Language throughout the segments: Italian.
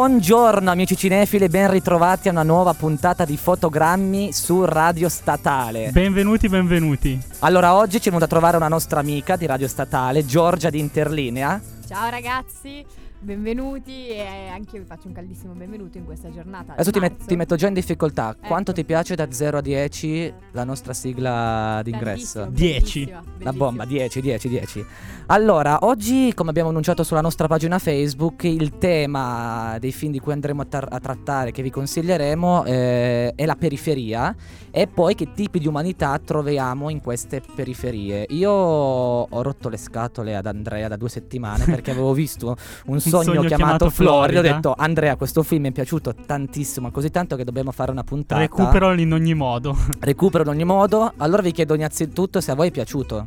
Buongiorno amici cinefili, ben ritrovati a una nuova puntata di fotogrammi su Radio Statale. Benvenuti, benvenuti. Allora, oggi ci è venuta a trovare una nostra amica di Radio Statale, Giorgia di Interlinea. Ciao ragazzi, benvenuti e anche io vi faccio un caldissimo benvenuto in questa giornata. Adesso ti, met- ti metto già in difficoltà. Quanto Ecco. ti piace da 0 a 10 la nostra sigla d'ingresso? Tantissimo, Dieci. bellissima, La bellissima. bomba, 10, 10, 10. Allora, oggi, come abbiamo annunciato sulla nostra pagina Facebook, il tema dei film di cui andremo a, tar- a trattare, che vi consiglieremo, eh, è la periferia e poi che tipi di umanità troviamo in queste periferie. Io ho rotto le scatole ad Andrea da due settimane perché avevo visto un sogno, sogno chiamato, chiamato Florida. Ho Florida. detto, Andrea, questo film mi è piaciuto tantissimo, così tanto che dobbiamo fare una puntata. Recupero in ogni modo. Recupero in ogni modo. Allora vi chiedo innanzitutto se a voi è piaciuto.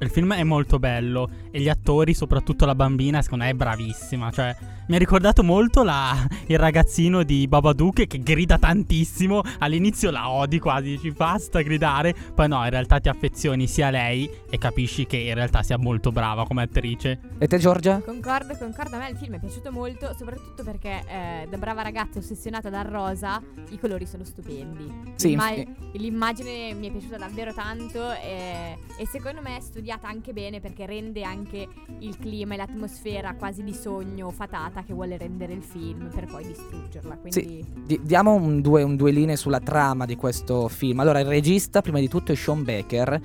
Il film è molto bello e gli attori, soprattutto la bambina, secondo me è bravissima. Cioè, mi ha ricordato molto la- il ragazzino di Babadook che grida tantissimo. All'inizio la odi quasi, dici basta gridare. Poi no, in realtà ti affezioni sia a lei e capisci che in realtà sia molto brava come attrice. E te Giorgia? Concordo, concordo, a me il film è piaciuto molto, soprattutto perché eh, da brava ragazza ossessionata dal rosa i colori sono stupendi. Sì, L'imma- inf- l'immagine mi è piaciuta davvero tanto e, e secondo me è studiata anche bene perché rende anche il clima e l'atmosfera quasi di sogno fatata che vuole rendere il film per poi distruggerla. Quindi Di- diamo un due, un due linee sulla trama di questo film. Allora, il regista, prima di tutto, è Sean Baker.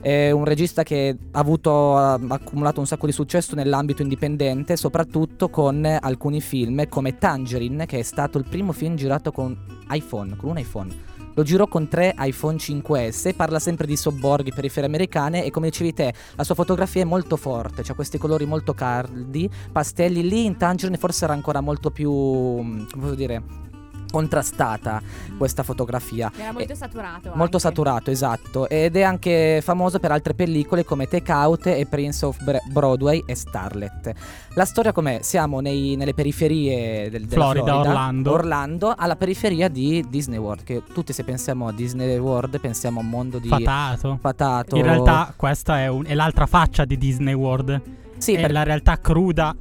È un regista che ha avuto ha accumulato un sacco di successo nell'ambito indipendente, soprattutto con alcuni film come Tangerine, che è stato il primo film girato con iPhone, con un iPhone. Lo girò con tre iPhone 5S, parla sempre di sobborghi, periferie americane e come dicevi te, la sua fotografia è molto forte, ha questi colori molto caldi, pastelli, lì in Tangerine forse era ancora molto più, mm, come posso dire, contrastata questa fotografia. era molto saturato. Molto anche. saturato, esatto, ed è anche famoso per altre pellicole come Take Out e Prince of Br- Broadway e Starlet. La storia com'è? Siamo nei- nelle periferie del, della Florida, Florida, Orlando. Orlando, alla periferia di Disney World, che tutti se pensiamo a Disney World pensiamo a un mondo di Fatato. fatato. In realtà questa è, un- è l'altra faccia di Disney World. sì, è per- la realtà cruda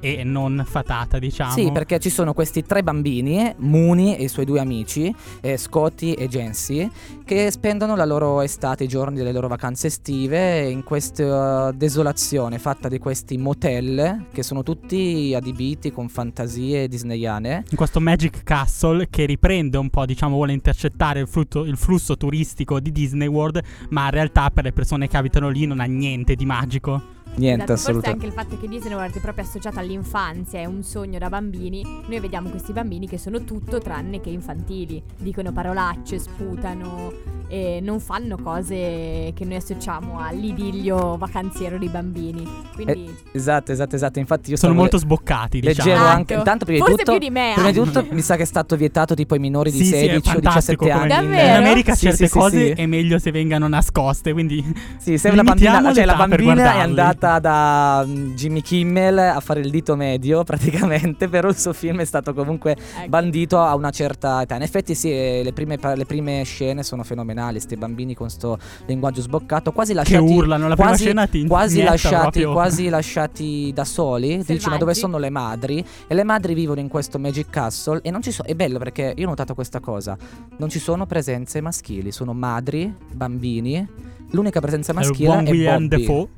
e non fatata, diciamo. Sì, perché ci sono questi tre bambini, Mooney e i suoi due amici, eh, Scotty e Jancy, che spendono la loro estate, i giorni delle loro vacanze estive in questa desolazione fatta di questi motel che sono tutti adibiti con fantasie disneyane. in questo Magic Castle che riprende un po', diciamo, vuole intercettare il, frutto- il flusso turistico di Disney World, ma in realtà per le persone che abitano lì non ha niente di magico. Niente, Esatto, forse assolutamente. anche il fatto che Disney World è proprio associato all'infanzia, è un sogno da bambini. Noi vediamo questi bambini che sono tutto tranne che infantili. Dicono parolacce, sputano e non fanno cose che noi associamo all'idillio vacanziero dei bambini. Quindi Esatto, esatto, esatto. Infatti io Sono molto sboccati, diciamo. Leggevo Esatto. anche intanto prima di Forse tutto più di me, Prima di anche. tutto mi sa che è stato vietato tipo ai minori di Sì, sì, è 16 o 17 fantastico come- anni. in- Davvero? In America Sì, certe sì, sì, cose sì. è meglio se vengano nascoste, quindi Sì, se una bambina, cioè la bambina è guardarli. Andata da mm, Jimmy Kimmel a fare il dito medio praticamente, però il suo film è stato comunque ecco. bandito a una certa età. In effetti sì, eh, le prime, le prime scene sono fenomenali, sti bambini con sto linguaggio sboccato, quasi che lasciati... urlano. La prima quasi- scena ti Quasi lasciati, quasi lasciati da soli, dici ma dove Selvaggi. sono le madri? E le madri vivono in questo Magic Castle e non ci sono, è bello perché io ho notato questa cosa, non ci sono presenze maschili, sono madri, bambini, l'unica presenza maschile è Bobby. Defoe.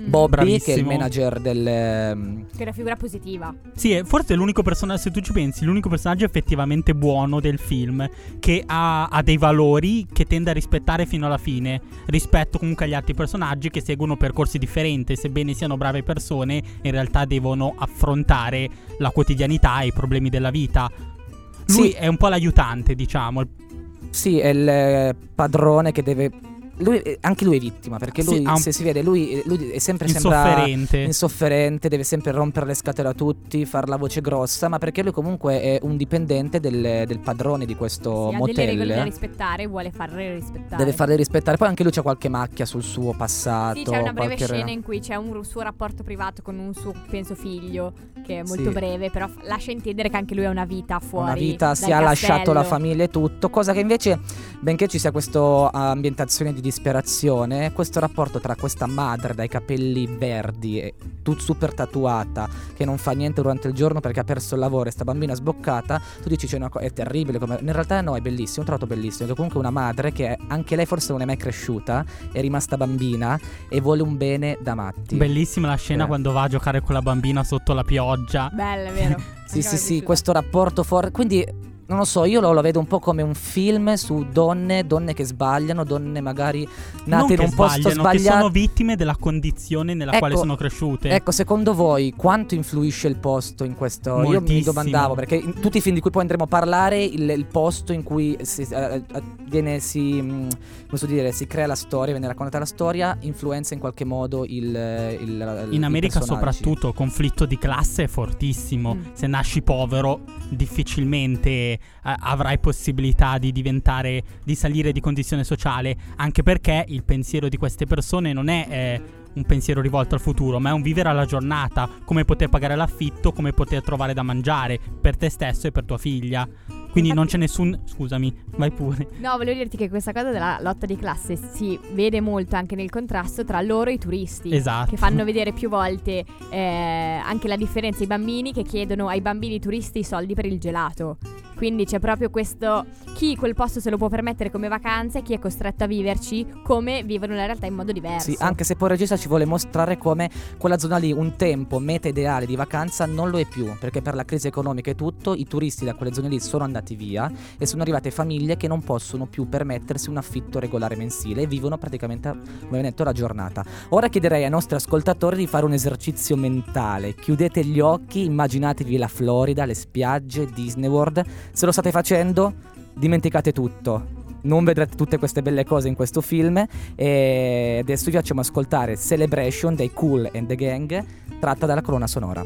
Mm. Bobby che è il Bravissimo. manager del... ehm, Che è una figura positiva. Sì, è forse l'unico personaggio, se tu ci pensi, l'unico personaggio effettivamente buono del film, che ha, ha dei valori che tende a rispettare fino alla fine, rispetto comunque agli altri personaggi che seguono percorsi differenti, sebbene siano brave persone, in realtà devono affrontare la quotidianità e i problemi della vita. Lui Sì. è un po' l'aiutante, diciamo. il- Sì, è il eh, padrone che deve... Lui, eh, anche lui è vittima perché Sì, lui, ha un- se si vede, lui, lui è sempre insofferente. insofferente, deve sempre rompere le scatole a tutti, far la voce grossa, ma perché lui comunque è un dipendente del, del padrone di questo Sì, ha delle regole da motel. rispettare vuole farle rispettare. Deve farle rispettare. Poi anche lui c'ha qualche macchia sul suo passato. Sì, c'è una breve qualche- scena in cui c'è un suo rapporto privato con un suo, penso, figlio, che è molto Sì. breve, però lascia intendere che anche lui ha una vita fuori. Una vita, si ha lasciato la castello. famiglia e tutto, cosa che invece benché ci sia questa ambientazione di disperazione, questo rapporto tra questa madre dai capelli verdi e tut super tatuata che non fa niente durante il giorno perché ha perso il lavoro e sta bambina sboccata, tu dici c'è una è terribile, come... in realtà no, è bellissimo, ho trovato bellissimo, che comunque una madre che anche lei forse non è mai cresciuta, è rimasta bambina e vuole un bene da matti. Bellissima la scena Eh. quando va a giocare con la bambina sotto la pioggia. Bella, è vero. Sì, sì, è sì, questo rapporto forte. Quindi, non lo so, io lo, lo vedo un po' come un film su donne, donne che sbagliano, donne magari non nate in che un posto sbagliano, che sono sbagliato. vittime della condizione nella Ecco, quale sono cresciute. Ecco, secondo voi quanto influisce il posto in questo? Io mi Moltissimo. domandavo, perché in tutti i film di cui poi andremo a parlare, il, il posto in cui si, eh, viene, si, posso dire, si crea la storia, viene raccontata la storia, influenza in qualche modo il... il- In America soprattutto conflitto di classe è fortissimo. Mm. Se nasci povero difficilmente eh, avrai possibilità di diventare, di salire di condizione sociale, anche perché il pensiero di queste persone non è eh, un pensiero rivolto al futuro, ma è un vivere alla giornata, come poter pagare l'affitto, come poter trovare da mangiare per te stesso e per tua figlia. Quindi non c'è nessun... Scusami, vai pure. No, volevo dirti che questa cosa della lotta di classe si vede molto anche nel contrasto tra loro e i turisti. Esatto. Che fanno vedere più volte eh, anche la differenza. I bambini che chiedono ai bambini turisti i soldi per il gelato. Quindi c'è proprio questo. Chi quel posto se lo può permettere come vacanza e chi è costretto a viverci come vivono la realtà in modo diverso. Sì, anche se poi il regista ci vuole mostrare come quella zona lì, un tempo, meta ideale di vacanza, non lo è più, perché per la crisi economica e tutto, i turisti da quelle zone lì sono andati via e sono arrivate famiglie che non possono più permettersi un affitto regolare mensile e vivono praticamente, come detto, la giornata. Ora chiederei ai nostri ascoltatori di fare un esercizio mentale. Chiudete gli occhi, immaginatevi la Florida, le spiagge, Disney World. Se lo state facendo, dimenticate tutto. Non vedrete tutte queste belle cose in questo film e adesso vi facciamo ascoltare Celebration dei Cool and the Gang tratta dalla colonna sonora.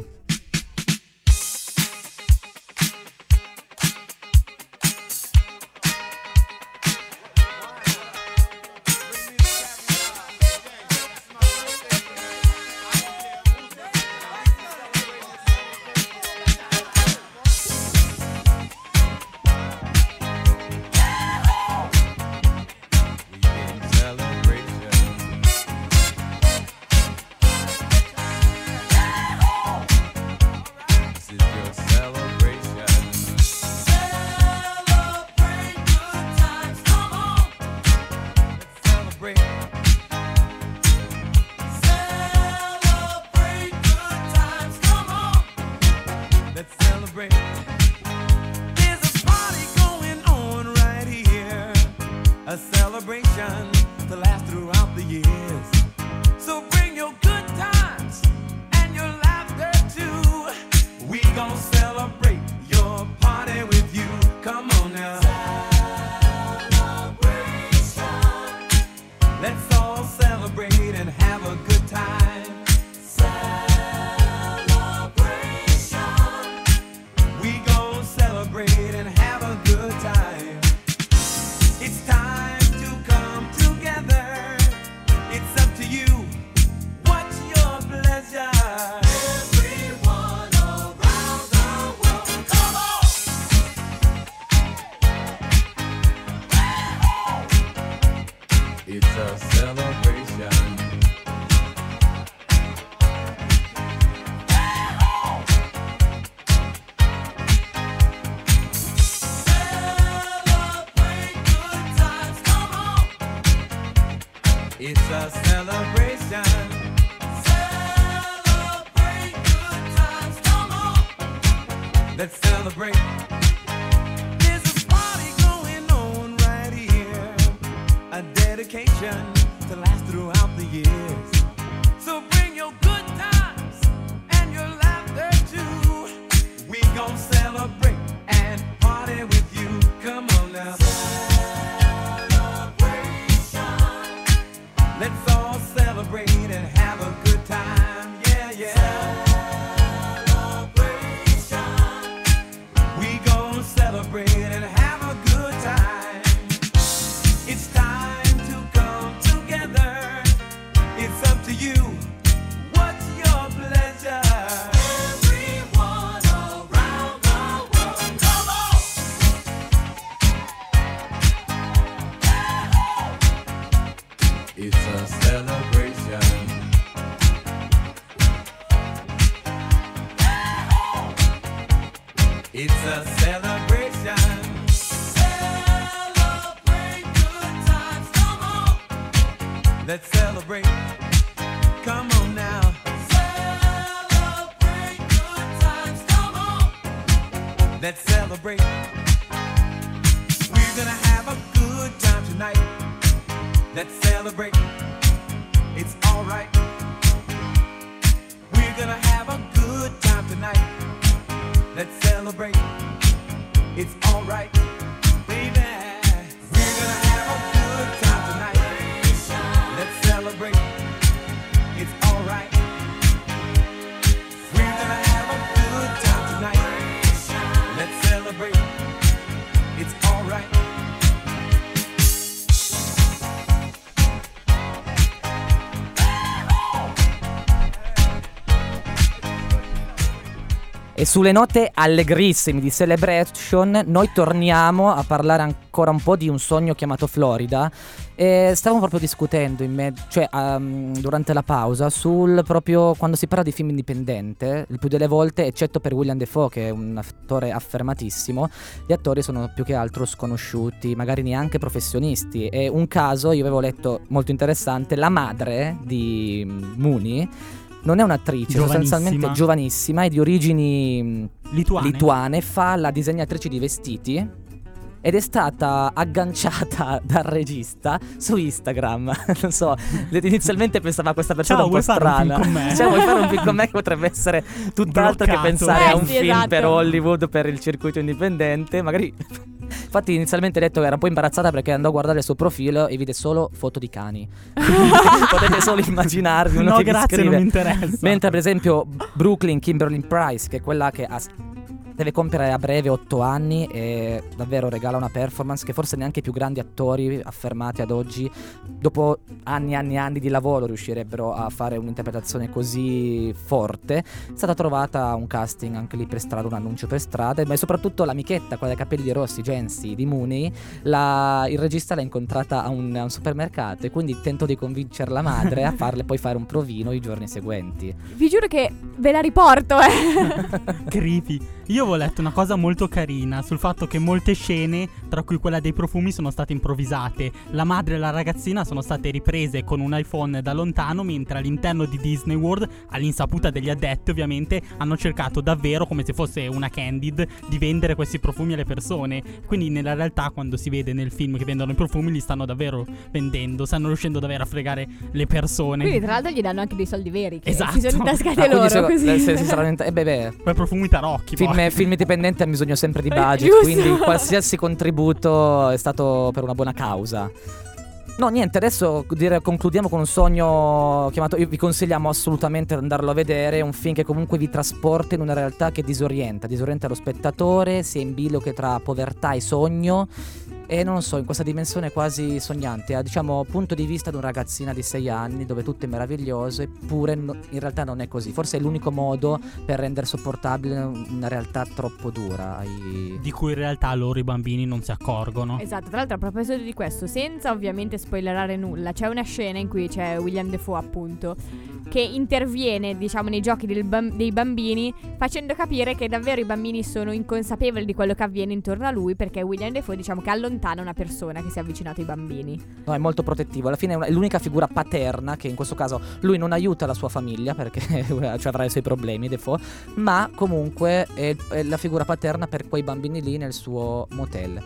Celebrate and have E sulle note allegrissime di Celebration, noi torniamo a parlare ancora un po' di un sogno chiamato Florida. E stavamo proprio discutendo in me- cioè, ehm, durante la pausa sul proprio quando si parla di film indipendente, il più delle volte, eccetto per William Defoe, che è un attore affermatissimo, gli attori sono più che altro sconosciuti, magari neanche professionisti. E un caso, io avevo letto molto interessante, la madre di Mooney non è un'attrice, Giovanissima. sostanzialmente giovanissima e di origini Lituane. lituane, fa la disegnatrice di vestiti ed è stata agganciata dal regista su Instagram. non so, inizialmente pensava a questa persona Ciao, un po' vuoi fare un strana. film con me? Cioè, vuoi fare un film con me che potrebbe essere tutt'altro che pensare Eh, a un sì, film esatto. per Hollywood, per il circuito indipendente. Magari. Infatti, inizialmente ha detto che era un po' imbarazzata perché andò a guardare il suo profilo e vide solo foto di cani. Quindi Potete solo immaginarvi uno No, che grazie, scrive. non mi interessa. Mentre per esempio Brooklyn Kimberly Price, che è quella che ha- deve compiere a breve 8 anni e davvero regala una performance che forse neanche i più grandi attori affermati ad oggi, dopo anni e anni e anni di lavoro, riuscirebbero a fare un'interpretazione così forte. È stata trovata un casting anche lì per strada, un annuncio per strada, ma soprattutto l'amichetta, quella dei capelli rossi, Jensi di Mooney, la- il regista l'ha incontrata a un, a un supermercato e quindi tentò di convincere la madre a farle poi fare un provino i giorni seguenti. Vi giuro che ve la riporto, eh. Creepy. Io avevo letto una cosa molto carina sul fatto che molte scene, tra cui quella dei profumi, sono state improvvisate. La madre e la ragazzina sono state riprese con un iPhone da lontano, mentre all'interno di Disney World, all'insaputa degli addetti ovviamente, hanno cercato davvero, come se fosse una candid, di vendere questi profumi alle persone. Quindi nella realtà quando si vede nel film che vendono i profumi li stanno davvero vendendo, stanno riuscendo davvero a fregare le persone. Quindi, tra l'altro, gli danno anche dei soldi veri. Che Esatto. si sono intascate Ah, quindi loro. se- così. se- se saranno int- eh, beh, beh, Poi profumi tarocchi. film, poi. film indipendenti hanno bisogno sempre di budget, quindi qualsiasi contributo è stato per una buona causa. No, niente, adesso dire- concludiamo con un sogno chiamato. Io vi consigliamo assolutamente di andarlo a vedere. È un film che comunque vi trasporta in una realtà che disorienta, disorienta lo spettatore, si è in biloche tra povertà e sogno. E non lo so, in questa dimensione quasi sognante, ha diciamo punto di vista di una ragazzina di 6 anni dove tutto è meraviglioso, eppure no- in realtà non è così. Forse è l'unico modo per rendere sopportabile una realtà troppo dura. ai- Di cui in realtà loro i bambini non si accorgono. Esatto, tra l'altro a proposito di questo, senza ovviamente spoilerare nulla, c'è una scena in cui c'è William Defoe appunto che interviene, diciamo, nei giochi del bam- dei bambini facendo capire che davvero i bambini sono inconsapevoli di quello che avviene intorno a lui perché William Defoe diciamo che allontana una persona che si è avvicinata ai bambini. No, è molto protettivo. Alla fine è, una- è l'unica figura paterna che in questo caso lui non aiuta la sua famiglia perché cioè, avrà i suoi problemi, Defoe, ma comunque è, è la figura paterna per quei bambini lì nel suo motel.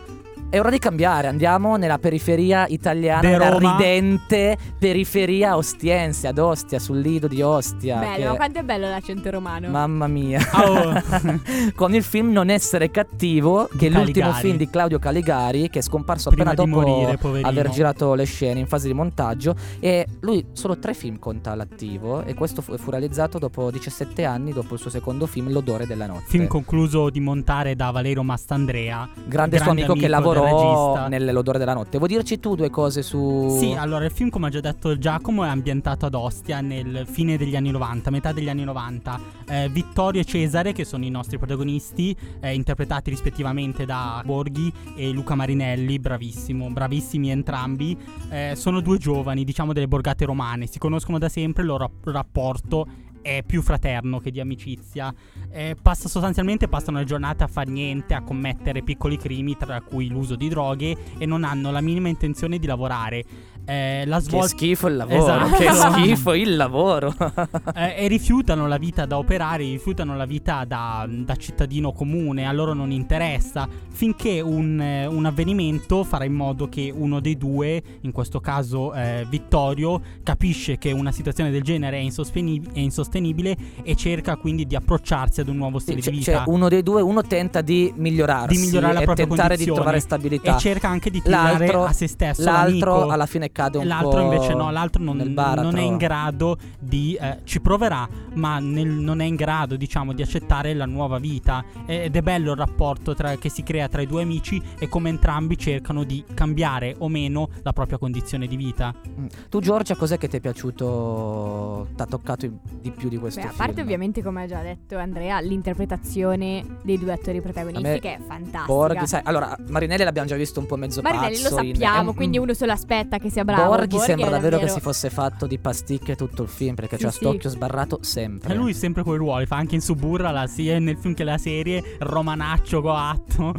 È ora di cambiare, andiamo nella periferia italiana, De nella Roma. ridente periferia ostiense, ad Ostia, sul lido di Ostia. bello, che- ma quanto è bello l'accento romano. Mamma mia. Oh. Con il film Non essere cattivo, che è l'ultimo Caligari. film di Claudio Caligari, che è scomparso Prima appena di dopo morire, poverino. aver girato le scene in fase di montaggio. E lui solo tre film conta all'attivo. E questo fu, fu realizzato dopo 17 anni, dopo il suo secondo film, L'odore della notte. Film concluso di montare da Valerio Mastandrea. Grande, suo amico, che lavorò regista. nell'Odore della notte. Vuoi dirci tu due cose su. Sì, allora il film, come ha già detto Giacomo, è ambientato ad Ostia nel fine degli anni 90, metà degli anni 90. Eh, Vittorio e Cesare, che sono i nostri protagonisti, eh, interpretati rispettivamente da Borghi e Luca Marinelli, bravissimo, bravissimi entrambi. Eh, sono due giovani, diciamo delle borgate romane, si conoscono da sempre, il loro rap- rapporto è più fraterno che di amicizia. Eh, passa sostanzialmente passano le giornate a far niente, a commettere piccoli crimini, tra cui l'uso di droghe, e non hanno la minima intenzione di lavorare. Eh, la Che svolta schifo il lavoro, Esatto. che schifo il lavoro. eh, e rifiutano la vita da operare, rifiutano la vita da, da cittadino comune, a loro non interessa, finché un, eh, un avvenimento farà in modo che uno dei due, in questo caso eh, Vittorio, capisce che una situazione del genere è, insostenib- è insostenibile e cerca quindi di approcciarsi ad un nuovo stile C'è, di c'è vita. uno dei due, uno tenta di migliorarsi Di migliorare la propria tentare condizione. di trovare stabilità. e cerca anche di tirare L'altro- a se stesso L'altro l'amico. alla fine cade un L'altro po' invece no, l'altro non, non è in grado di... eh, ci proverà, ma nel- non è in grado, diciamo, di accettare la nuova vita. Ed è bello il rapporto tra- che si crea tra i due amici e come entrambi cercano di cambiare o meno la propria condizione di vita. Mm. Tu Giorgia, cos'è che ti è piaciuto? Ti ha toccato di più di questo Beh, a film? parte ovviamente, come ha già detto Andrea, l'interpretazione dei due attori protagonisti me che è fantastica. Borghi, sai, allora Marinelli l'abbiamo già visto un po' mezzo Marinelli lo pazzo in- sappiamo, un- quindi uno solo aspetta che sia bravo. Borghi sembra è davvero, che si fosse fatto di pasticche tutto il film perché Sì, c'ha sì. st'occhio sbarrato sempre. E lui sempre quei ruoli, fa anche in Suburra, sia nel film che nella serie, romanaccio coatto.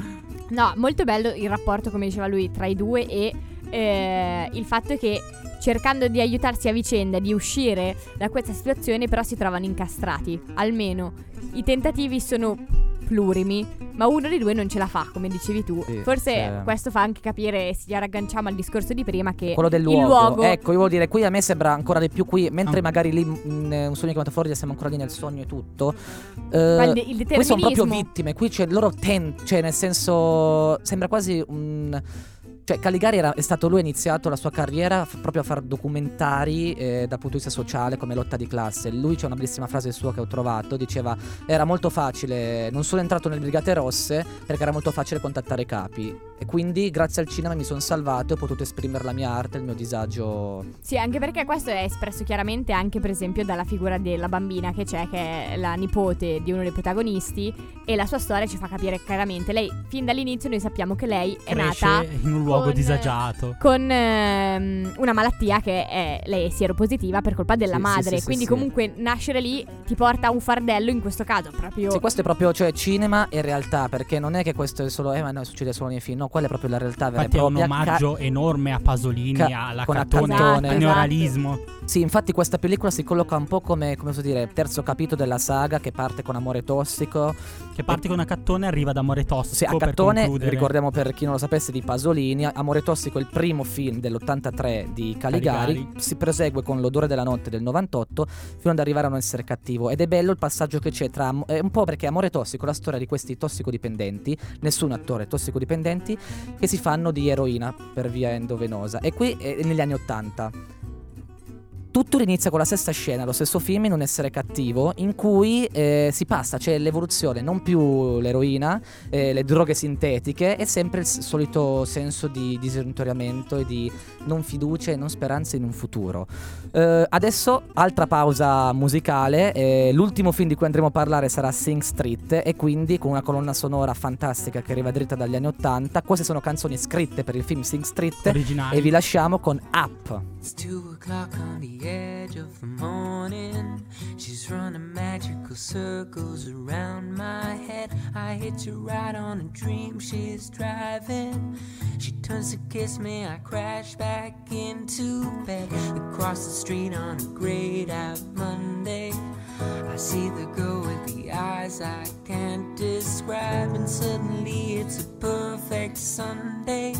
No, molto bello il rapporto, come diceva lui, tra i due e eh, il fatto che cercando di aiutarsi a vicenda, di uscire da questa situazione, però si trovano incastrati. Almeno i tentativi sono plurimi, ma uno dei due non ce la fa, come dicevi tu. Sì, Forse sì. questo fa anche capire, se ragganciamo al discorso di prima, che Quello del il luogo. luogo Ecco, io voglio dire, qui a me sembra ancora di più qui, mentre Ah. magari lì in un sogno chiamato fuori siamo ancora lì nel sogno e tutto. ma il, Eh, qui sono proprio vittime, qui c'è loro ten, cioè nel senso sembra quasi un cioè Caligari era, è stato lui ha iniziato la sua carriera f- proprio a fare documentari eh, dal punto di vista sociale come lotta di classe. Lui c'è una bellissima frase sua che ho trovato, diceva era molto facile, non sono entrato nelle Brigate Rosse perché era molto facile contattare i capi e quindi grazie al cinema mi sono salvato e ho potuto esprimere la mia arte, il mio disagio. Sì, anche perché questo è espresso chiaramente anche per esempio dalla figura della bambina che c'è, che è la nipote di uno dei protagonisti e la sua storia ci fa capire chiaramente. Lei, fin dall'inizio noi sappiamo che lei è Cresce nata in un luogo con- disagiato. con ehm, una malattia che è, lei è sieropositiva per colpa della Sì, madre, sì, sì, quindi sì. comunque nascere lì ti porta a un fardello in questo caso proprio... Sì, questo è proprio cioè, cinema e realtà, perché non è che questo è solo, eh, ma no, succede solo nei film, no, quella è proprio la realtà vera e Infatti è un propria. Ca- omaggio enorme a Pasolini, ca- alla con Catone, al Esatto, neorealismo. Sì, infatti questa pellicola si colloca un po' come, come posso dire, terzo capitolo della saga che parte con Amore Tossico. Che parte con Accattone e arriva da Amore Tossico. Sì, per Accattone, concludere. ricordiamo per chi non lo sapesse, di Pasolini. Amore Tossico è il primo film dell'83 di Caligari. Caligari. Si prosegue con L'odore della notte del 98 fino ad arrivare a non essere cattivo. Ed è bello il passaggio che c'è tra... È un po' perché Amore Tossico la storia di questi tossicodipendenti, nessun attore tossicodipendenti, che si fanno di eroina per via endovenosa. E qui è negli anni 80. Tutto inizia con la stessa scena, lo stesso film in un essere cattivo, in cui eh, si passa, c'è l'evoluzione, non più l'eroina, eh, le droghe sintetiche, è sempre il solito senso di disorientamento e di non fiducia e non speranza in un futuro. Eh, adesso, altra pausa musicale, eh, l'ultimo film di cui andremo a parlare sarà Sing Street e quindi con una colonna sonora fantastica che arriva dritta dagli anni 80. Queste sono canzoni scritte per il film Sing Street originali. e vi lasciamo con Up. It's two o'clock on the edge of the morning. She's running magical circles around my head. I hitch a ride on a dream she's driving. She turns to kiss me, I crash back into bed. Across the street on a grayed out Monday. I see the girl with the eyes I can't describe, and suddenly it's a perfect Sunday,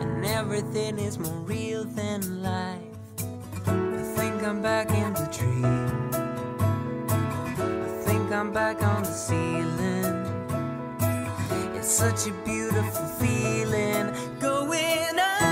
and everything is more real than life. I think I'm back in the dream. I think I'm back on the ceiling. Such a beautiful feeling going up.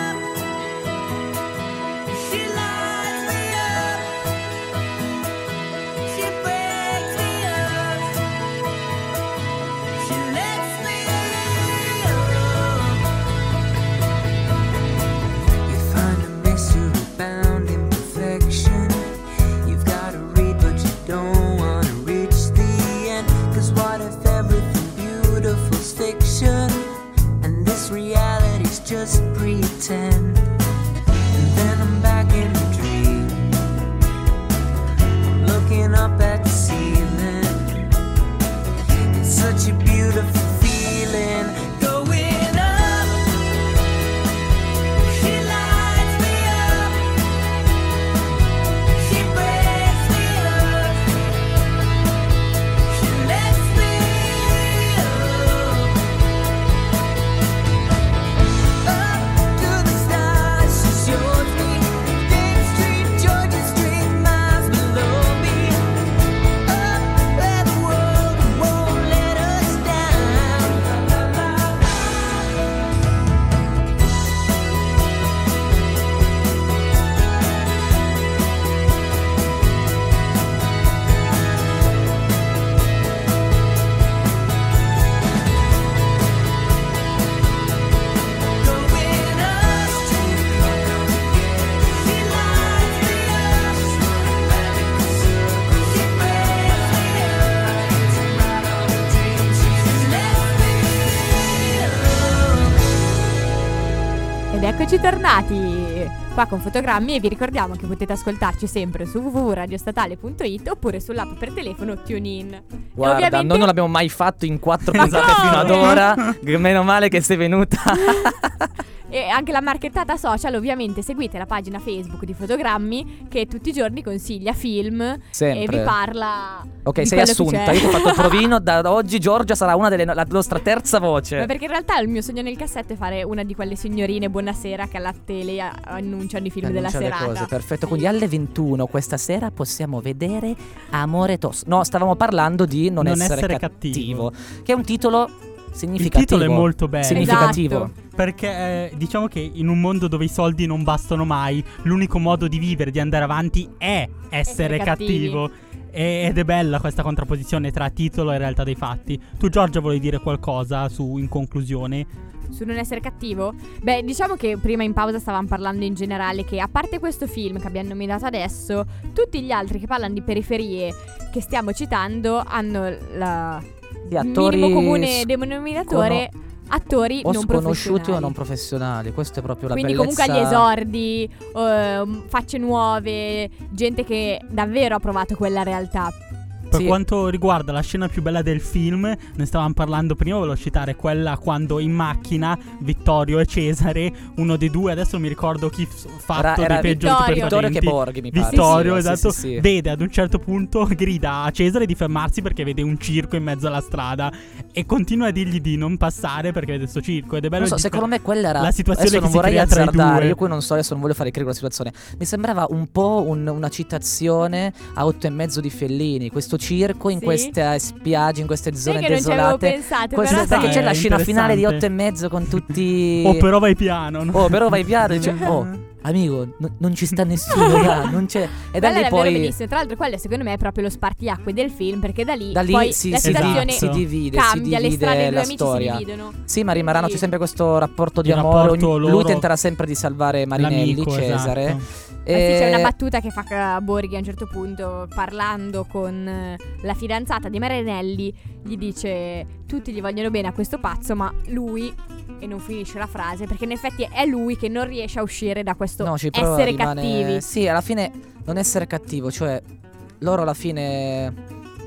Eccoci tornati qua con fotogrammi e vi ricordiamo che potete ascoltarci sempre su www.radiostatale.it oppure sull'app per telefono TuneIn. Guarda, ovviamente- noi non l'abbiamo mai fatto in quattro puntate fino ad ora. Meno male che sei venuta. E anche la marchettata social, ovviamente seguite la pagina Facebook di Fotogrammi che tutti i giorni consiglia film e Sempre. vi parla. Ok, di sei assunta. c'è. Io ti ho fatto il provino. Da oggi Giorgia sarà una delle la nostra terza voce. Ma perché in realtà il mio sogno nel cassetto è fare una di quelle signorine buonasera che alla tele annunciano i film della Annuncia le serata. cose, perfetto. Sì. Quindi alle 21 questa sera possiamo vedere Amore Tosto. No, stavamo parlando di Non, Non essere, essere cattivo, cattivo. Che è un titolo Il significativo. titolo è molto bello. Significativo. Esatto. Perché eh, diciamo che in un mondo dove i soldi non bastano mai, l'unico modo di vivere, di andare avanti è essere, Essere cattivo. E- Ed è bella questa contrapposizione tra titolo e realtà dei fatti. Tu, Giorgia, volevi dire qualcosa su, in conclusione? Su non essere cattivo? Beh, diciamo che prima in pausa stavamo parlando in generale che a parte questo film che abbiamo nominato adesso, tutti gli altri che parlano di periferie che stiamo citando hanno la Di attori minimo comune denominatore attori o non sconosciuti o non professionali. Questa è proprio la Quindi bellezza. comunque agli esordi, ehm, facce nuove, gente che davvero ha provato quella realtà. Per Sì. quanto riguarda la scena più bella del film, ne stavamo parlando prima, volevo citare quella quando in macchina Vittorio e Cesare, uno dei due, adesso non mi ricordo chi f- fatto Era, era dei peggio Vittorio. Vittorio che. Borghi, mi pare. Vittorio, Sì, sì, esatto, vede ad un certo punto, grida a Cesare di fermarsi perché vede un circo in mezzo alla strada e continua a dirgli di non passare perché vede questo circo ed è bello Non so, secondo me quella era la situazione adesso che non vorrei azzardare, io qui non so, adesso non voglio fare critico alla situazione. Mi sembrava un po' un- una citazione a otto e mezzo di Fellini, questo circo in Sì. queste spiagge, in queste zone che non ci avevo desolate. pensato, Questo- però perché sì. c'è la scena finale di interessante. otto e mezzo con tutti Oh, però vai piano. no? Oh, però vai piano, dice, oh, amico, no- non ci sta nessuno, là, non c'è. E da lì è davvero poi bellissima. Tra l'altro, quello secondo me è proprio lo spartiacque del film. Perché da lì, da lì poi si, la si- situazione si divide, cambia, si le strade divide due la amici storia. si dividono. Sì, ma rimarranno Sì. c'è sempre questo rapporto di Il amore. rapporto ogni- Lui loro- tenterà sempre di salvare Marinelli, L'amico, Cesare. esatto. Ma sì, c'è una battuta che fa eh, Borghi a un certo punto, parlando con eh, la fidanzata di Marinelli, gli dice: Tutti gli vogliono bene a questo pazzo, ma lui. E non finisce la frase, perché in effetti è lui che non riesce a uscire da questo No, ci essere rimane- cattivi. Sì, alla fine non essere cattivo, cioè loro alla fine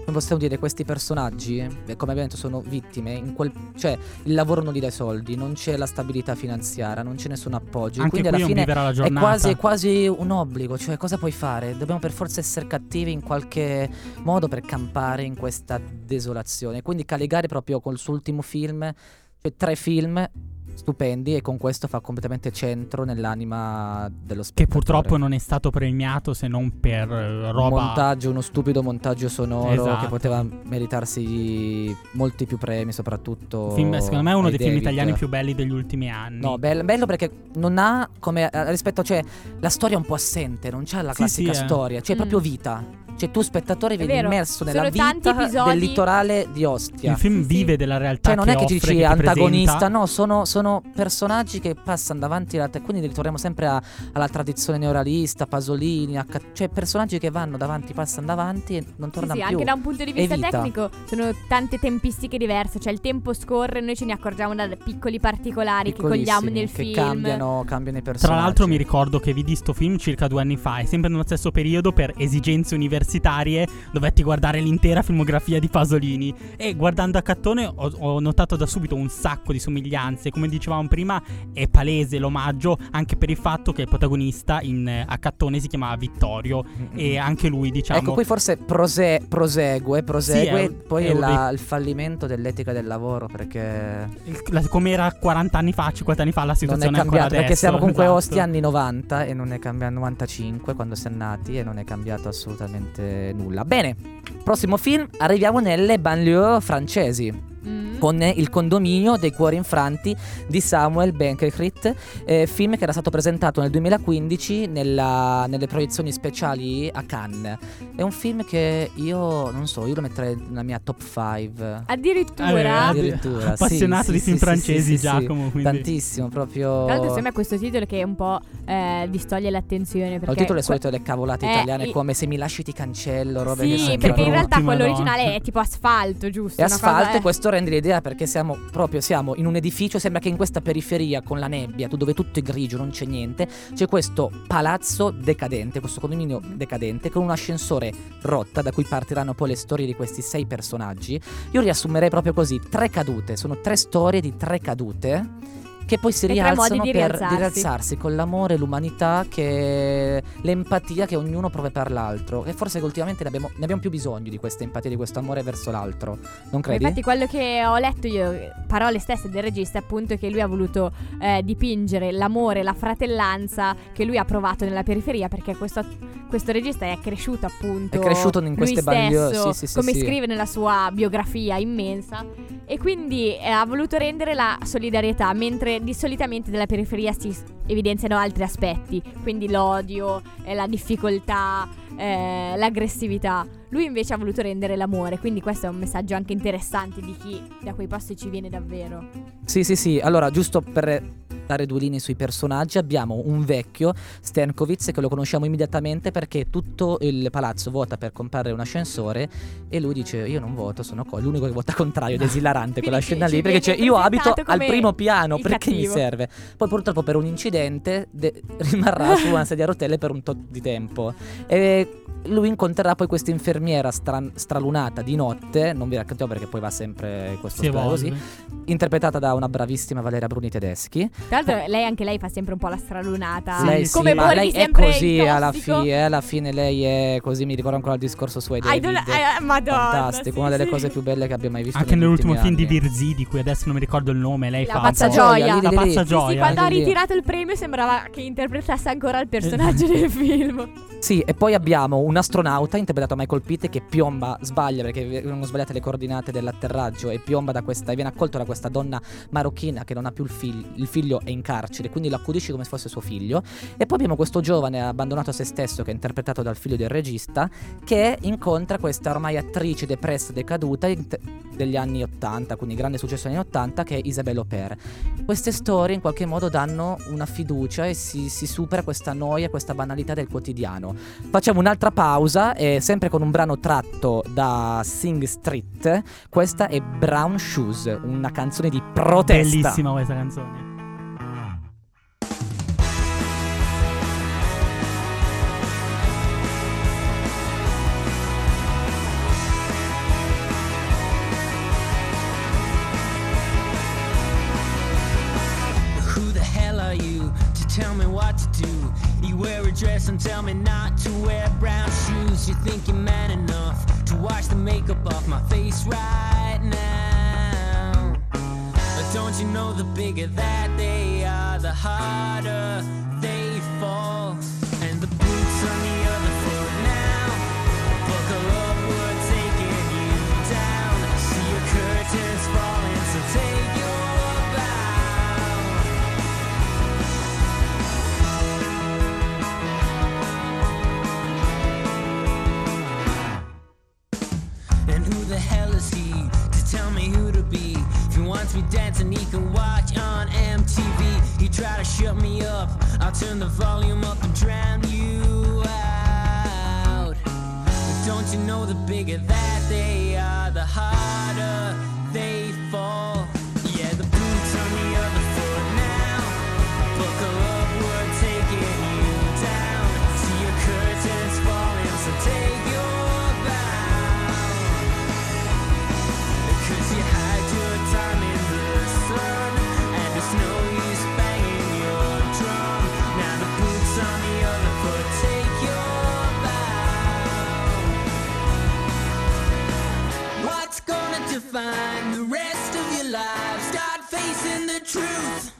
come possiamo dire questi personaggi, eh, come abbiamo detto, sono vittime, in quel, cioè il lavoro non gli dà i soldi, non c'è la stabilità finanziaria, non c'è nessun appoggio, Anche quindi qui alla fine è quasi, è quasi un obbligo, cioè cosa puoi fare? Dobbiamo per forza essere cattivi in qualche modo per campare in questa desolazione. Quindi Caligari proprio col suo ultimo film, cioè tre film stupendi e con questo fa completamente centro nell'anima dello Che spettatore. purtroppo non è stato premiato se non per eh, roba. montaggio, uno stupido montaggio sonoro Esatto. che poteva meritarsi molti più premi, soprattutto. Film- secondo me è uno dei film David. italiani più belli degli ultimi anni. No, bello, bello perché non ha come eh, rispetto, cioè la storia è un po' assente, non c'ha la Sì, classica sì, eh. c'è c'è Mm. proprio vita. Cioè tu spettatore È vero, immerso nella vita del litorale di Ostia. Il film Sì, sì. vive della realtà. Cioè non è che ti dici che antagonista, presenta. no, sono, sono personaggi che passano davanti alla te, quindi ritorniamo sempre a- alla tradizione neoralista, Pasolini, a ca- cioè personaggi che vanno davanti, passano davanti e non Sì, tornano sì, più. anche da un punto di vista vita. tecnico sono tante tempistiche diverse, cioè il tempo scorre, noi ce ne accorgiamo da piccoli particolari che cogliamo nel che film. cambiano, cambiano i Tra personaggi. l'altro mi ricordo che vidi sto film circa due anni fa e sempre nello stesso periodo per esigenze universitarie dovetti guardare l'intera filmografia di Pasolini. E guardando a Cattone ho, ho notato da subito un sacco di somiglianze. Come dicevamo prima è palese l'omaggio anche per il fatto che il protagonista in, a Cattone si chiamava Vittorio. E anche lui diciamo Ecco, qui forse prose- prosegue, prosegue, Sì, è- poi è è la- il fallimento dell'etica del lavoro perché come era 40 anni fa 50 anni fa la non è situazione è ancora cambiato, perché adesso, siamo comunque esatto. Ostia anni 90 e non è cambiato 95 quando siamo nati e non è cambiato assolutamente nulla. Bene, prossimo film, arriviamo nelle banlieue francesi. Mm. con il condominio dei cuori infranti di Samuel Benkert, eh, film che era stato presentato nel 2015 nella- nelle proiezioni speciali a Cannes. È un film che io non so, io lo metterei nella mia top 5. Addirittura. Allora, Addirittura, appassionato sì, di sì, film sì, francesi sì, sì, sì. Giacomo quindi Tantissimo, proprio. Tra l'altro sembra questo titolo che un po' eh, distoglie l'attenzione perché il titolo è solito le cavolate Eh, italiane i- come se mi lasci ti cancello, robe che Sì, perché in realtà quello originale è tipo asfalto, giusto? È asfalto cosa- e questo rende l'idea idea perché siamo proprio siamo in un edificio, sembra che in questa periferia con la nebbia, dove tutto è grigio, non c'è niente, c'è questo palazzo decadente, questo condominio decadente con un ascensore rotta da cui partiranno poi le storie di questi sei personaggi. Io riassumerei proprio così, tre cadute, sono tre storie di tre cadute che poi si rialzano di per rialzarsi. rialzarsi con l'amore, l'umanità, che l'empatia che ognuno prova per l'altro. E forse ultimamente ne abbiamo, ne abbiamo più bisogno di questa empatia, di questo amore verso l'altro. Non credi? Infatti quello che ho letto io, parole stesse del regista, è appunto che lui ha voluto eh, dipingere l'amore, la fratellanza che lui ha provato nella periferia perché questo, questo regista è cresciuto appunto È cresciuto in queste stesso, sì, sì, sì, come sì. scrive nella sua biografia immensa e quindi eh, ha voluto rendere la solidarietà mentre di solitamente nella periferia si evidenziano altri aspetti, quindi l'odio, eh, la difficoltà, eh, l'aggressività. Lui invece ha voluto rendere l'amore, quindi questo è un messaggio anche interessante di chi da quei posti ci viene davvero. Sì, sì, sì. Allora, giusto per dare due linee sui personaggi, abbiamo un vecchio, Stankovic, che lo conosciamo immediatamente perché tutto il palazzo vota per comprare un ascensore e lui dice io non voto, sono co- l'unico che vota contrario ed è esilarante quella scena lì perché dice io abito al primo piano, perché mi cattivo. serve? Poi purtroppo per un incidente de- rimarrà su una sedia a rotelle per un tot di tempo e lui incontrerà poi questa infermiera stra- stralunata di notte, non vi raccontiamo perché poi va sempre in questo evolve. così, interpretata da una bravissima Valeria Bruni Tedeschi. Tra l'altro lei anche lei fa sempre un po' la stralunata. Sì, lei sì, come ma lei è così alla, fine, alla fine lei è così, mi ricordo ancora il discorso su Ed Idol- David. eh, Madonna. Fantastico, sì, una delle sì. cose più belle che abbia mai visto Anche nell'ultimo film di anni. Virzì, di cui adesso non mi ricordo il nome, lei La fa pazza gioia. lì, La lì, lì. pazza Sì, sì, gioia. quando ha ritirato il premio sembrava che interpretasse ancora il personaggio del film. Sì, e poi abbiamo un astronauta interpretato da Michael Pitt che piomba, sbaglia perché vengono sbagliate le coordinate dell'atterraggio e piomba da questa e viene accolto da questa donna marocchina che non ha più il figlio, il figlio è in carcere, quindi lo accudisce come se fosse suo figlio. E poi abbiamo questo giovane abbandonato a se stesso che è interpretato dal figlio del regista che incontra questa ormai attrice depressa decaduta degli anni 80, quindi grande successo negli anni 80 che è Isabelle Aubert. Queste storie in qualche modo danno una fiducia e si, si supera questa noia, questa banalità del quotidiano. Facciamo un'altra pausa, e sempre con un brano tratto da Sing Street. Questa è Brown Shoes, una canzone di protesta. Bellissima questa canzone. Who the hell are you to tell me what to do? You wear a dress and tell me not to wear brown shoes. You think you're man enough to wash the makeup off my face right now. But don't you know the bigger that they are, the harder they fall. The hell is he to tell me who to be? If he wants me dancing, he can watch on MTV. He try to shut me up, I'll turn the volume up and drown you out. But don't you know the bigger that they are, the harder gonna the rest of your life? Start facing the truth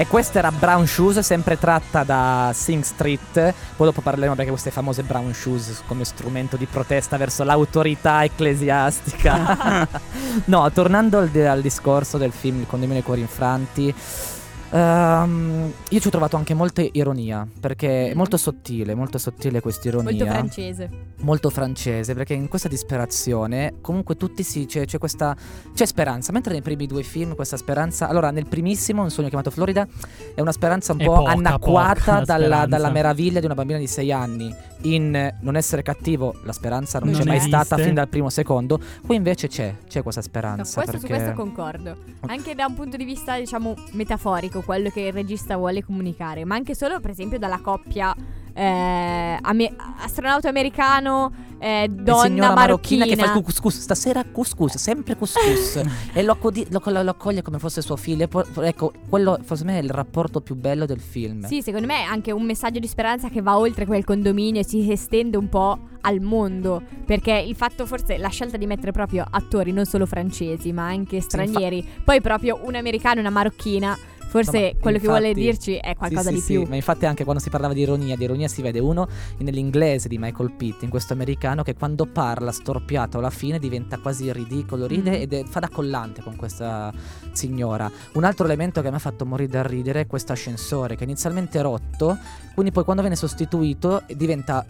E questa era Brown Shoes, sempre tratta da Sing Street. Poi dopo parleremo perché queste famose Brown Shoes come strumento di protesta verso l'autorità ecclesiastica. no, tornando al, al discorso del film Il condominio dei cuori infranti. Ehm, io ci ho trovato anche molta ironia perché è molto sottile, molto sottile questa ironia Molto francese. molto francese perché in questa disperazione comunque tutti si c'è, c'è questa c'è speranza. Mentre nei primi due film questa speranza allora nel primissimo un sogno chiamato Florida è una speranza un È po' poca, anacquata poca la dalla, dalla meraviglia di una bambina di 6 anni in non essere cattivo la speranza non, Non c'è mai esiste. stata fin dal primo secondo qui invece c'è c'è questa No, speranza questo, su perché questo concordo. Anche da un punto di vista, diciamo, metaforico, quello che il regista vuole comunicare, ma anche solo, per esempio, dalla coppia eh, ame- astronauta americano, eh, donna signora marocchina che fa il marocchina. couscous stasera couscous sempre couscous e lo, accoglie come fosse suo figlio poi- ecco quello forse me è il rapporto più bello del film Sì, secondo me è anche un messaggio di speranza che va oltre quel condominio e si estende un po' al mondo. Perché il fatto, forse, la scelta di mettere proprio attori non solo francesi, ma anche stranieri, poi proprio un americano e una marocchina, forse No, ma quello che vuole infatti- dirci è qualcosa Sì, di sì, più. sì, ma infatti anche quando si parlava di ironia, di ironia si vede uno nell'inglese di Michael Pitt, in questo americano che quando parla storpiato alla fine diventa quasi ridicolo, ride Mm. ed è, fa da collante con questa signora. Un altro elemento che mi ha fatto morire da ridere è questo ascensore che inizialmente è rotto, quindi poi quando viene sostituito diventa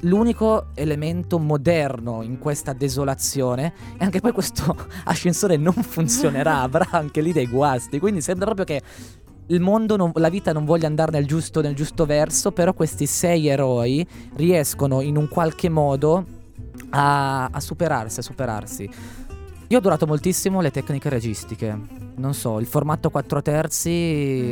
l'unico elemento moderno in questa desolazione e anche poi questo ascensore non funzionerà, avrà anche lì dei guasti, quindi sembra proprio che il mondo, non- la vita non voglia andare nel giusto, nel giusto verso, però questi sei eroi riescono in un qualche modo a, a superarsi, a superarsi. Io ho adorato moltissimo le tecniche registiche. Non so, il formato 4 terzi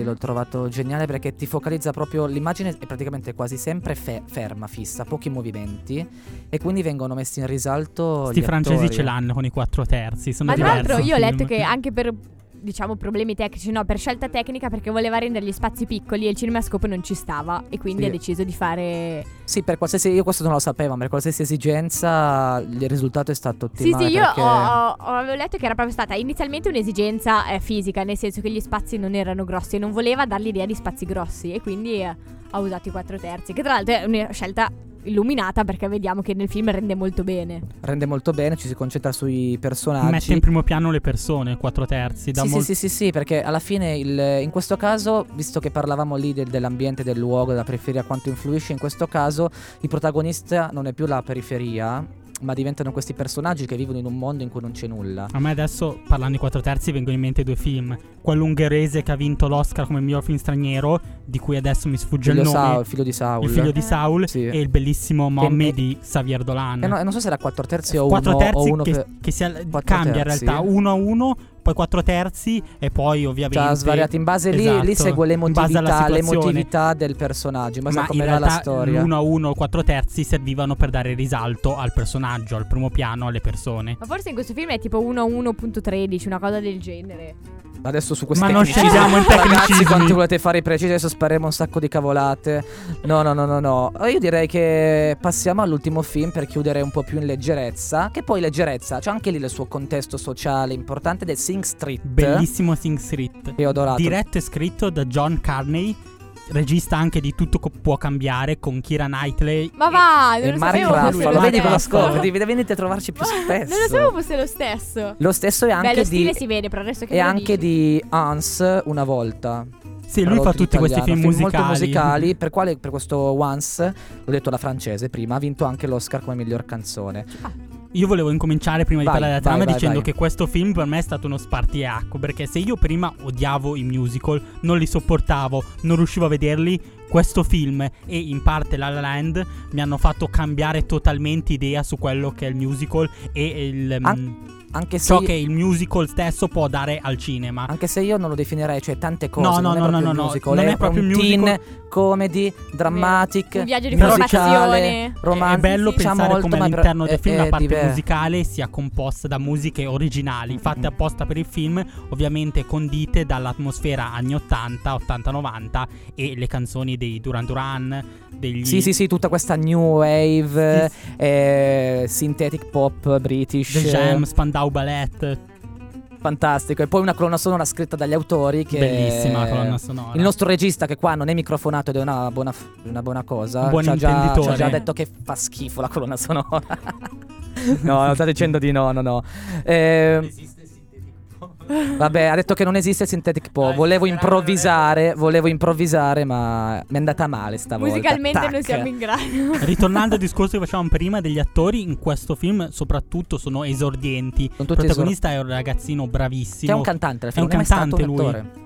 Mm. l'ho trovato geniale perché ti focalizza proprio l'immagine è praticamente quasi sempre fe- ferma, fissa, pochi movimenti e quindi vengono messi in risalto Sti francesi attori. ce l'hanno con i quattro terzi. Sono Ma tra l'altro io ho letto che anche per diciamo problemi tecnici, no, per scelta tecnica perché voleva rendere gli spazi piccoli e il cinemascope non ci stava e quindi Sì. ha deciso di fare Sì, per qualsiasi io questo non lo sapevo, ma per qualsiasi esigenza il risultato è stato Sì, ottimale sì, io perché- ho, ho- avevo letto che era proprio stata inizialmente un'esigenza eh, fisica, nel senso che gli spazi non erano grossi e non voleva dar l'idea di spazi grossi e quindi eh, ha usato i 4 terzi, che tra l'altro è una scelta illuminata perché vediamo che nel film rende molto bene. rende molto bene, ci si concentra sui personaggi. Mette in primo piano le persone, quattro terzi. Da Sì, sì, mol- sì, sì, sì, perché alla fine il- in questo caso, visto che parlavamo lì del- dell'ambiente, del luogo, della periferia, quanto influisce, in questo caso il protagonista non è più la periferia, ma diventano questi personaggi che vivono in un mondo in cui non c'è nulla. A me adesso, parlando di quattro terzi, vengono in mente due film. Quello ungherese che ha vinto l'Oscar come miglior film straniero, di cui adesso mi sfugge Figlio il nome. Saul, figlio di Saul. Il figlio di Saul Sì. e il bellissimo Mommy Che- di Xavier Dolan. E no- non so se era 4 terzi o quattro uno, terzi o uno che, per- che si al- cambia terzi. in realtà uno a uno, poi quattro terzi e poi ovviamente Cioè, svariati in base lì, lì Esatto, segue l'emotività, l'emotività del personaggio, in base Ma a come in va la storia. l'uno a uno o quattro terzi servivano per dare risalto al personaggio, al primo piano, alle persone. Ma forse in questo film è tipo 1 a 1.13, una cosa del genere. Adesso su questi Ma non scendiamo in Ragazzi, tecnicismi. quanti volete fare i precisi? Adesso spareremo un sacco di cavolate. No, no, no, no, no. Eh, Io direi che passiamo all'ultimo film per chiudere un po' più in leggerezza. Che poi leggerezza, c'è anche lì il suo contesto sociale importante del Sing Street. Bellissimo Sing Street. Che ho adorato. Diretto e scritto da John Carney, regista anche di Tutto co- può cambiare con Kira Knightley. Ma va, non E lo Mark sapevo Ruffalo, lo vedi con la scopa, devi- venite a trovarci più spesso. Non lo sapevo fosse lo stesso. Lo stesso è anche Beh, lo di stile si vede, però adesso che e lo anche dici. di Hans una volta. Sì, lui fa tutti questi italiano, film musicali. molto musicali. Per, quale, per questo Once, l'ho detto la francese prima, ha vinto anche l'Oscar come miglior canzone. Io volevo incominciare prima di Vai, parlare della trama vai, dicendo vai. che questo film per me è stato uno spartiacque. Perché se io prima odiavo i musical, non li sopportavo, non riuscivo a vederli, questo film e in parte La La Land mi hanno fatto cambiare totalmente idea su quello che è il musical e il, An- mm, Anche se, ciò che il musical stesso può dare al cinema. anche se io non lo definirei, cioè tante cose. No, no, non è no, proprio no, no, musical, non è, è proprio un musical. teen, comedy, dramatic, Un viaggio di musicale, formazione. romantico. è bello sì, sì. pensare molto, come all'interno del film la parte diver- musicale sia composta da musiche originali, fatte apposta per il film, ovviamente condite dall'atmosfera anni 80, 80-90 e le canzoni dei Duran Duran, degli... Sì, sì, sì, tutta questa new wave, Sì, eh, synthetic pop british. The Jam, Spandau Ballet. Fantastico. E poi una colonna sonora scritta dagli autori che Bellissima colonna sonora. Il nostro regista che qua non è microfonato ed è una buona, una buona cosa. Un buon ci ha già, ci ha già detto che fa schifo la colonna sonora. no, sta dicendo di no, no, no. Eh, Vabbè, ha detto che non esiste synthetic pop. Volevo improvvisare, volevo improvvisare, ma mi è andata male stavolta. Musicalmente non Tac. siamo in grado. Ritornando al discorso che facevamo prima degli attori, in questo film soprattutto sono esordienti. Sono Il protagonista è un ragazzino bravissimo. Che è un cantante, alla È fine, un non è mai stato cantante un lui. attore.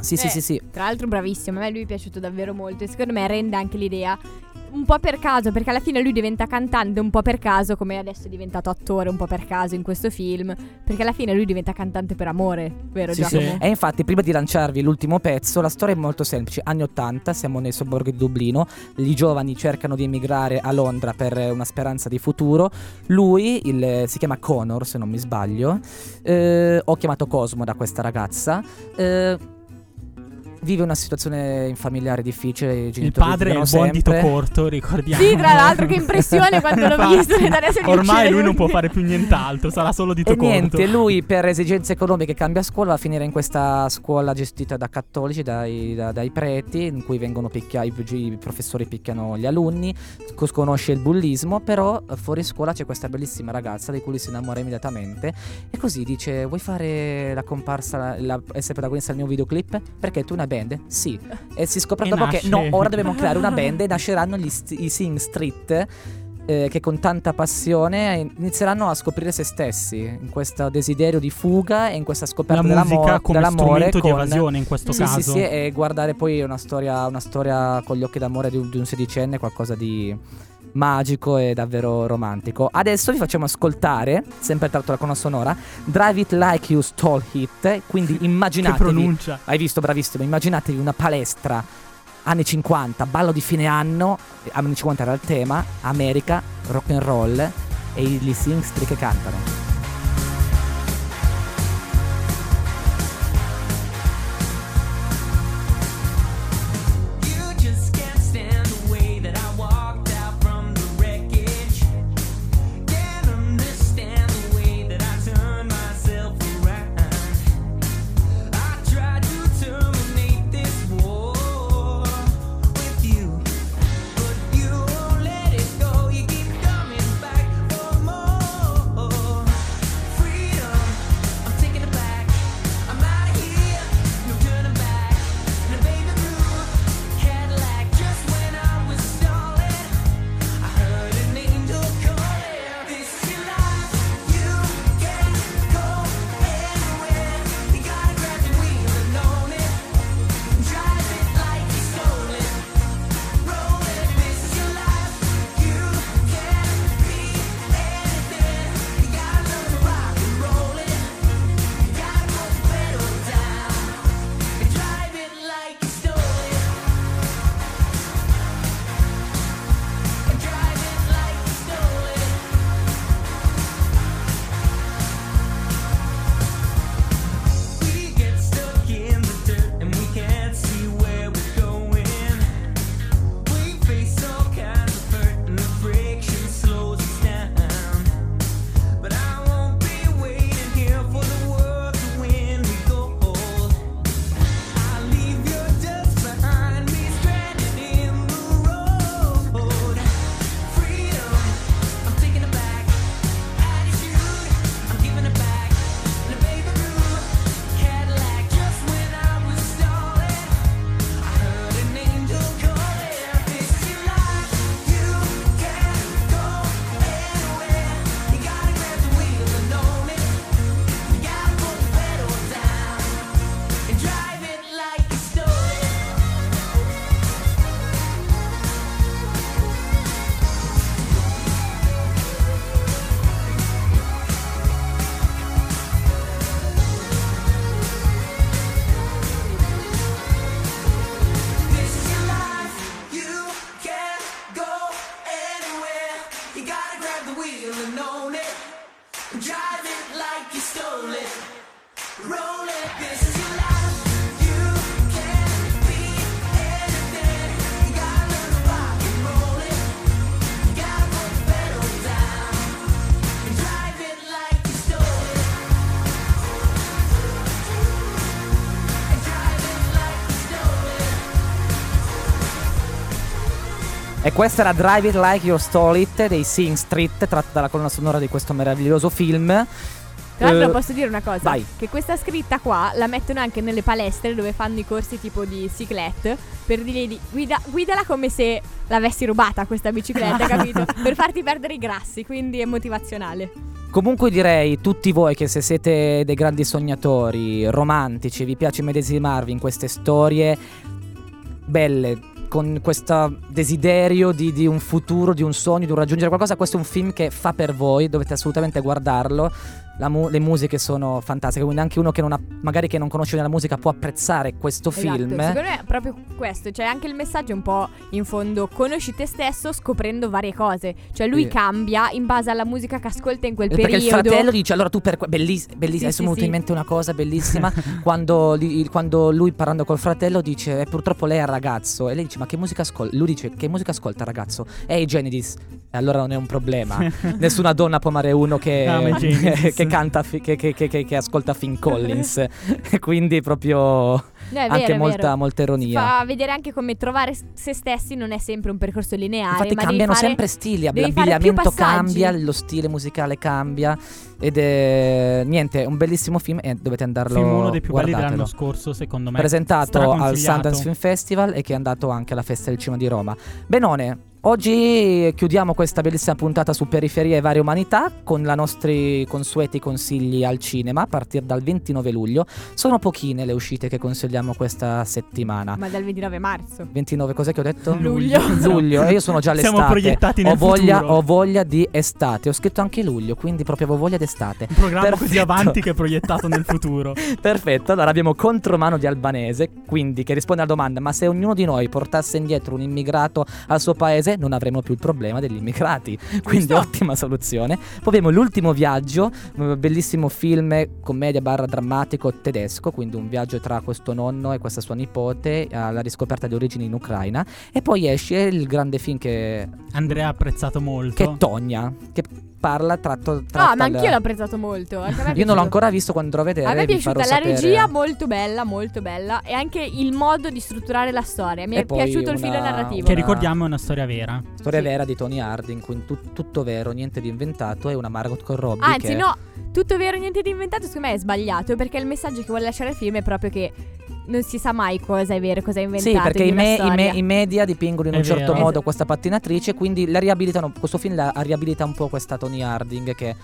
Sì, sì, Eh, sì, sì. Tra l'altro bravissimo, a me lui è piaciuto davvero molto e secondo me rende anche l'idea un po' per caso, perché alla fine lui diventa cantante un po' per caso, come adesso è diventato attore un po' per caso in questo film, perché alla fine lui diventa cantante per amore, vero Sì, sì. Giacomo? E infatti, prima di lanciarvi l'ultimo pezzo, la storia è molto semplice. Anni 80, siamo nei sobborghi di Dublino. I giovani cercano di emigrare a Londra per una speranza di futuro. Lui, il- si chiama Connor, se non mi sbaglio. eh, ho chiamato Cosmo da questa ragazza. eh, vive una situazione familiare difficile. Il padre è litigano buon dito corto, ricordiamo. Sì, tra l'altro, che impressione quando l'ho visto, Ormai lui non può fare più nient'altro, sarà solo dito E corto. niente, lui per esigenze economiche cambia scuola, va a finire in questa scuola gestita da cattolici, dai, da- dai preti, in cui vengono picchiati, i professori picchiano gli alunni, co- conosce il bullismo, però fuori scuola c'è questa bellissima ragazza di cui lui si innamora immediatamente e così dice vuoi fare la comparsa, la, la- essere protagonista del mio videoclip? Perché tu una band? Sì. E si scopre E dopo che nasce. no, ora dobbiamo creare una band e nasceranno gli st- i Sing Street eh, che con tanta passione inizieranno a scoprire se stessi in questo desiderio di fuga e in questa La scoperta dell'amo- musica come dell'amore strumento di con- evasione in questo sì, caso. Sì, sì, e guardare poi una storia, una storia con gli occhi d'amore di un, di un sedicenne, qualcosa di magico e davvero romantico. Adesso vi facciamo ascoltare, sempre tratto la colonna sonora, Drive It Like You Stole It, quindi Che immaginatevi pronuncia. hai visto, bravissimo. Immaginatevi una palestra anni 50, ballo di fine anno. Anni 50 era il tema, America, rock and roll e gli Singstri che cantano. Questa era Drive It Like You Stole It dei Sing Street, tratta dalla colonna sonora di questo meraviglioso film. Tra l'altro Eh, posso dire una cosa, vai. che questa scritta qua la mettono anche nelle palestre dove fanno i corsi tipo di cyclette per dirgli di guida, guidala come se l'avessi rubata questa bicicletta, capito? Per farti perdere i grassi, quindi è motivazionale. Comunque direi tutti voi che se siete dei grandi sognatori, romantici, vi piace medesimarvi in queste storie belle, con questo desiderio di, di un futuro, di un sogno, di un raggiungere qualcosa, questo è un film che fa per voi, dovete assolutamente guardarlo. La mu- le musiche sono fantastiche, quindi anche uno che non ha, magari che non conosce la musica può apprezzare questo Esatto, film. Secondo me è proprio questo, cioè anche il messaggio è un po' in fondo conosci te stesso scoprendo varie cose, cioè lui Sì. cambia in base alla musica che ascolta in quel Perché il periodo. fratello dice allora tu per que- belliss- bellissima, Sì, adesso sì, mi è venuta sì. in mente una cosa bellissima quando, li- quando lui parlando col fratello dice eh, purtroppo lei è il ragazzo e lei dice ma che musica ascolta? Lui dice che musica ascolta il ragazzo? È i Genesis e allora non è un problema nessuna donna può amare uno che, i Genesis. Che canta che, che- che- che- che ascolta Phil Collins. Quindi proprio No, è anche vero, è molta, vero. molta ironia Fa vedere anche come trovare se stessi non è sempre un percorso lineare. Infatti ma cambiano fare... sempre stili, l'abbigliamento cambia, lo stile musicale cambia ed è niente, è un bellissimo film e dovete andarlo Film uno dei più belli guardatelo. dell'anno scorso, secondo me. Presentato al. Sundance Film Festival e che è andato anche alla Festa del Cinema di Roma. Benone, oggi chiudiamo questa bellissima puntata su periferie e varie umanità con i nostri consueti consigli al cinema a partire dal 29 luglio. Sono pochine le uscite che consigliamo questa settimana. Ma dal 29 marzo. 29, cos'è che ho detto? Luglio. Luglio, e io sono già Siamo all'estate. proiettati ho nel voglia, futuro. ho voglia di estate. Ho scritto anche luglio, quindi proprio avevo voglia d'estate. Un programma così Perfetto. avanti che è proiettato nel futuro. Perfetto, allora abbiamo contromano di albanese, quindi che risponde alla domanda: ma se ognuno di noi portasse indietro un immigrato al suo paese, non avremmo più il problema degli immigrati. Quindi ottima soluzione. Poi abbiamo l'ultimo viaggio, eh, bellissimo film, commedia barra drammatico tedesco, quindi un viaggio tra questo nonno e questa sua nipote alla riscoperta di origini in Ucraina. E poi esce il grande film che, Andrea ha apprezzato molto. che è Tonya, che parla tratto. No, tratta ma il- anch'io l'ho apprezzato molto. Io non l'ho ancora visto quando andrò a vedere. A me è vi farò piaciuta la sapere. regia molto bella, molto bella e anche il modo di strutturare la storia. Mi E è piaciuto il una- filo narrativo. Che ricordiamo è una storia vera. Storia Sì. vera di Tony Harding, in cui tut- tutto vero, niente di inventato, e una Margot con Robbie Anzi, che no, tutto vero, niente di inventato, secondo me è sbagliato. Perché il messaggio che vuole lasciare il film è proprio che non si sa mai cosa è vero, cosa è inventato. Sì, perché di i, me- i me- i media dipingono in È un certo vero. modo questa pattinatrice, quindi la riabilitano, questo film la riabilita un po' questa Tony Harding che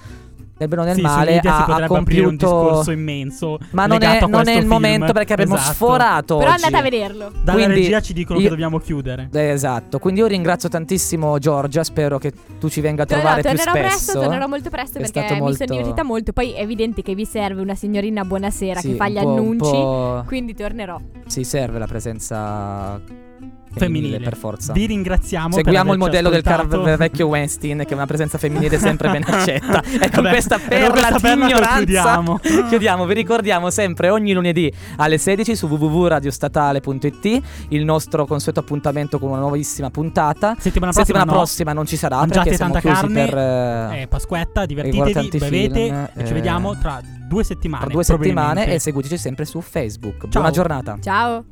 nel bene o nel sì, male si ha, ha aprire un compiuto... discorso immenso. Ma non è, a non è il film. momento perché abbiamo Esatto. sforato Però oggi. andate a vederlo. Dalla Quindi regia ci dicono io- che dobbiamo chiudere. Eh, Esatto, quindi io ringrazio tantissimo Giorgia, spero che tu ci venga a No, no, trovare più tornerò spesso. presto, tornerò molto presto È perché mi molto- sono divertita molto. Poi è evidente che vi serve una signorina buonasera Sì, che fa gli annunci. Quindi tornerò. Sì, serve la presenza femminile, per forza. Vi ringraziamo. per Seguiamo il modello del car- ascoltato. vecchio Weinstein, che è una presenza femminile sempre ben accetta. E con Vabbè, questa con perla questa di ignoranza concludiamo. chiudiamo. Vi ricordiamo sempre ogni lunedì alle 16 su www.radiostatale.it il nostro consueto appuntamento con una nuovissima puntata. Settimana prossima, Settimana no. prossima non ci sarà Mangiate perché siamo tanta chiusi carne, per eh, Eh, Pasquetta, divertitevi, bevete film, e ci eh, vediamo tra due settimane. tra due settimane e seguiteci sempre su Facebook. Ciao. Buona giornata. Ciao.